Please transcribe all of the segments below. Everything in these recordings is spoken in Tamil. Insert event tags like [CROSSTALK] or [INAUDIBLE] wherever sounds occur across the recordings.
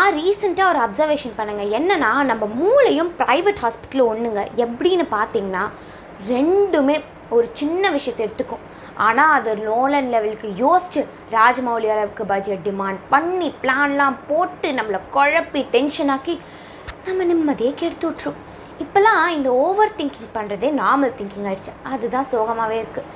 நான் ரீசெண்டாக ஒரு அப்சர்வேஷன் பண்ணுங்க. என்னென்னா நம்ம மூளையும் ப்ரைவேட் ஹாஸ்பிட்டலும் ஒன்றுங்க எப்படின்னு பார்த்தீங்கன்னா ரெண்டுமே ஒரு சின்ன விஷயத்தை எடுத்துக்கும். ஆனால் அது லோலன் லெவலுக்கு யோசிச்சு ராஜமௌலி அளவுக்கு பட்ஜெட் டிமாண்ட் பண்ணி பிளான்லாம் போட்டு நம்மளை குழப்பி டென்ஷனாக்கி நம்ம நிம்மதியே கெடுத்து விட்ரும் இப்போல்லாம் இந்த ஓவர் திங்கிங் பண்ணுறதே நார்மல் திங்கிங் ஆகிடுச்சு அதுதான் சோகமாகவே இருக்குது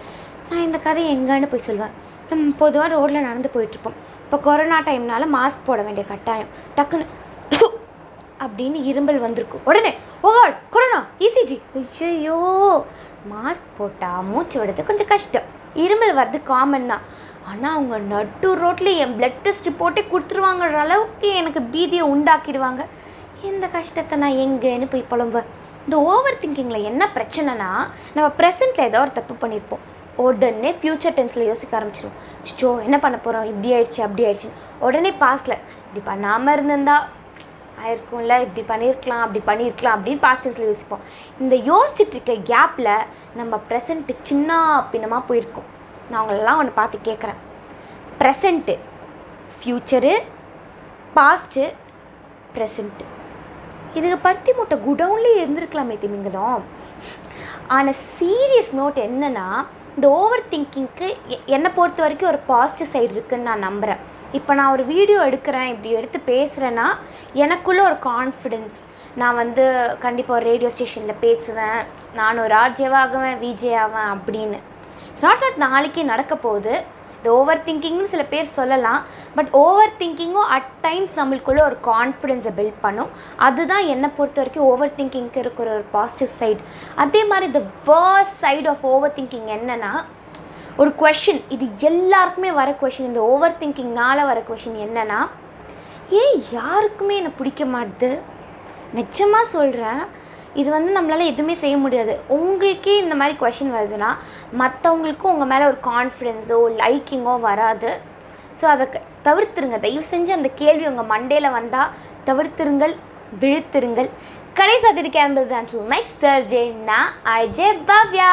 நான் இந்த கதையை எங்கேன்னு போய் சொல்லுவேன் நம்ம பொதுவாக ரோட்டில் நடந்து போயிட்டுருப்போம். இப்போ கொரோனா டைம்னால மாஸ்க் போட வேண்டிய கட்டாயம். டக்குன்னு [COUGHS] அப்படின்னு இரும்பல் வந்திருக்கும் உடனே ஓகாட் கொரோனா இசிஜி ஐயோ மாஸ்க் போட்டால் மூச்சு விடுறது கொஞ்சம் கஷ்டம். இருமல் வர்றது காமன் தான். ஆனால் அவங்க நட்டு ரோட்டில் என் பிளட் டெஸ்ட் போட்டே கொடுத்துருவாங்கன்ற அளவுக்கு எனக்கு பீதியை உண்டாக்கிடுவாங்க. இந்த கஷ்டத்தை நான் எங்கேன்னு போய் புலம்புவேன். இந்த ஓவர் திங்கிங்கில் என்ன பிரச்சனைனா நம்ம ப்ரெசென்ட்டில் ஏதோ ஒரு தப்பு பண்ணியிருப்போம். உடனே ஃப்யூச்சர் டென்ஸில் யோசிக்க ஆரம்பிச்சிடும் சிச்சோ என்ன பண்ண போகிறோம் இப்படி ஆயிடுச்சு அப்படி ஆயிடுச்சு. உடனே பாஸ்டில் இப்படி பண்ணாமல் இருந்திருந்தா ஆயிருக்கும்ல இப்படி பண்ணியிருக்கலாம் அப்படி பண்ணியிருக்கலாம் அப்படின்னு பாஸ்ட் டென்ஸில் யோசிப்போம். இந்த யோசிச்சுட்டு இருக்க கேப்பில் நம்ம ப்ரெசண்ட்டு சின்ன பின்னமாக போயிருக்கோம். நான் அவங்களெல்லாம் ஒன்று பார்த்து கேட்குறேன் ப்ரெசண்ட்டு ஃப்யூச்சரு பாஸ்ட்டு ப்ரெசண்ட்டு இதுக்கு பருத்தி மூட்டை குடவுன்லேயே இருந்திருக்கலாமே திமிங்கலம். ஆனால் சீரியஸ் நோட் என்னென்னா இந்த ஓவர் திங்கிங்க்கு என்னை பொறுத்த வரைக்கும் ஒரு பாசிட்டிவ் சைடு இருக்குன்னு நான் நம்புகிறேன் இப்போ நான் ஒரு வீடியோ எடுக்கிறேன் இப்படி எடுத்து பேசுகிறேன்னா எனக்குள்ளே ஒரு கான்ஃபிடென்ஸ் நான் வந்து கண்டிப்பாக ஒரு ரேடியோ ஸ்டேஷனில் பேசுவேன். நான் ஒரு ஆர்ஜேவாகுவேன் விஜே ஆவேன் அப்படின்னு. இட்ஸ் நாட் தட் நாளைக்கே நடக்க போகுது இந்த ஓவர் திங்கிங்னு சில பேர் சொல்லலாம். பட் ஓவர் திங்கிங்கும் அட் டைம்ஸ் நம்மளுக்குள்ளே ஒரு கான்ஃபிடென்ஸை பில்ட் பண்ணும். அதுதான் என்னை பொறுத்த வரைக்கும் ஓவர் திங்கிங்க்கு இருக்கிற ஒரு பாசிட்டிவ் சைடு அதே மாதிரி the worse side of over thinking என்னென்னா ஒரு கொஷின் இது எல்லாருக்குமே வர கொஷின் இந்த ஓவர் திங்கிங்னால் வர கொஷின் என்னென்னா ஏன் யாருக்குமே என்னை பிடிக்க மாட்டுது? நிச்சயமாக சொல்கிறேன் இது வந்து நம்மளால் எதுவுமே செய்ய முடியாது. உங்களுக்கே இந்த மாதிரி கொஷின் வருதுன்னா மற்றவங்களுக்கும் உங்கள் மேலே ஒரு கான்ஃபிடென்ஸோ லைக்கிங்கோ வராது. ஸோ அதை தவிர்த்துருங்க. தயவு செஞ்சு அந்த கேள்வி உங்கள் மண்டேல வந்தால் தவிர்த்துருங்கள் விழுத்துருங்கள். கடைசி அதிர்க்கி தான் நெக்ஸ்ட் தேர்ஸ்டே நான் அஜய் பவ்யா.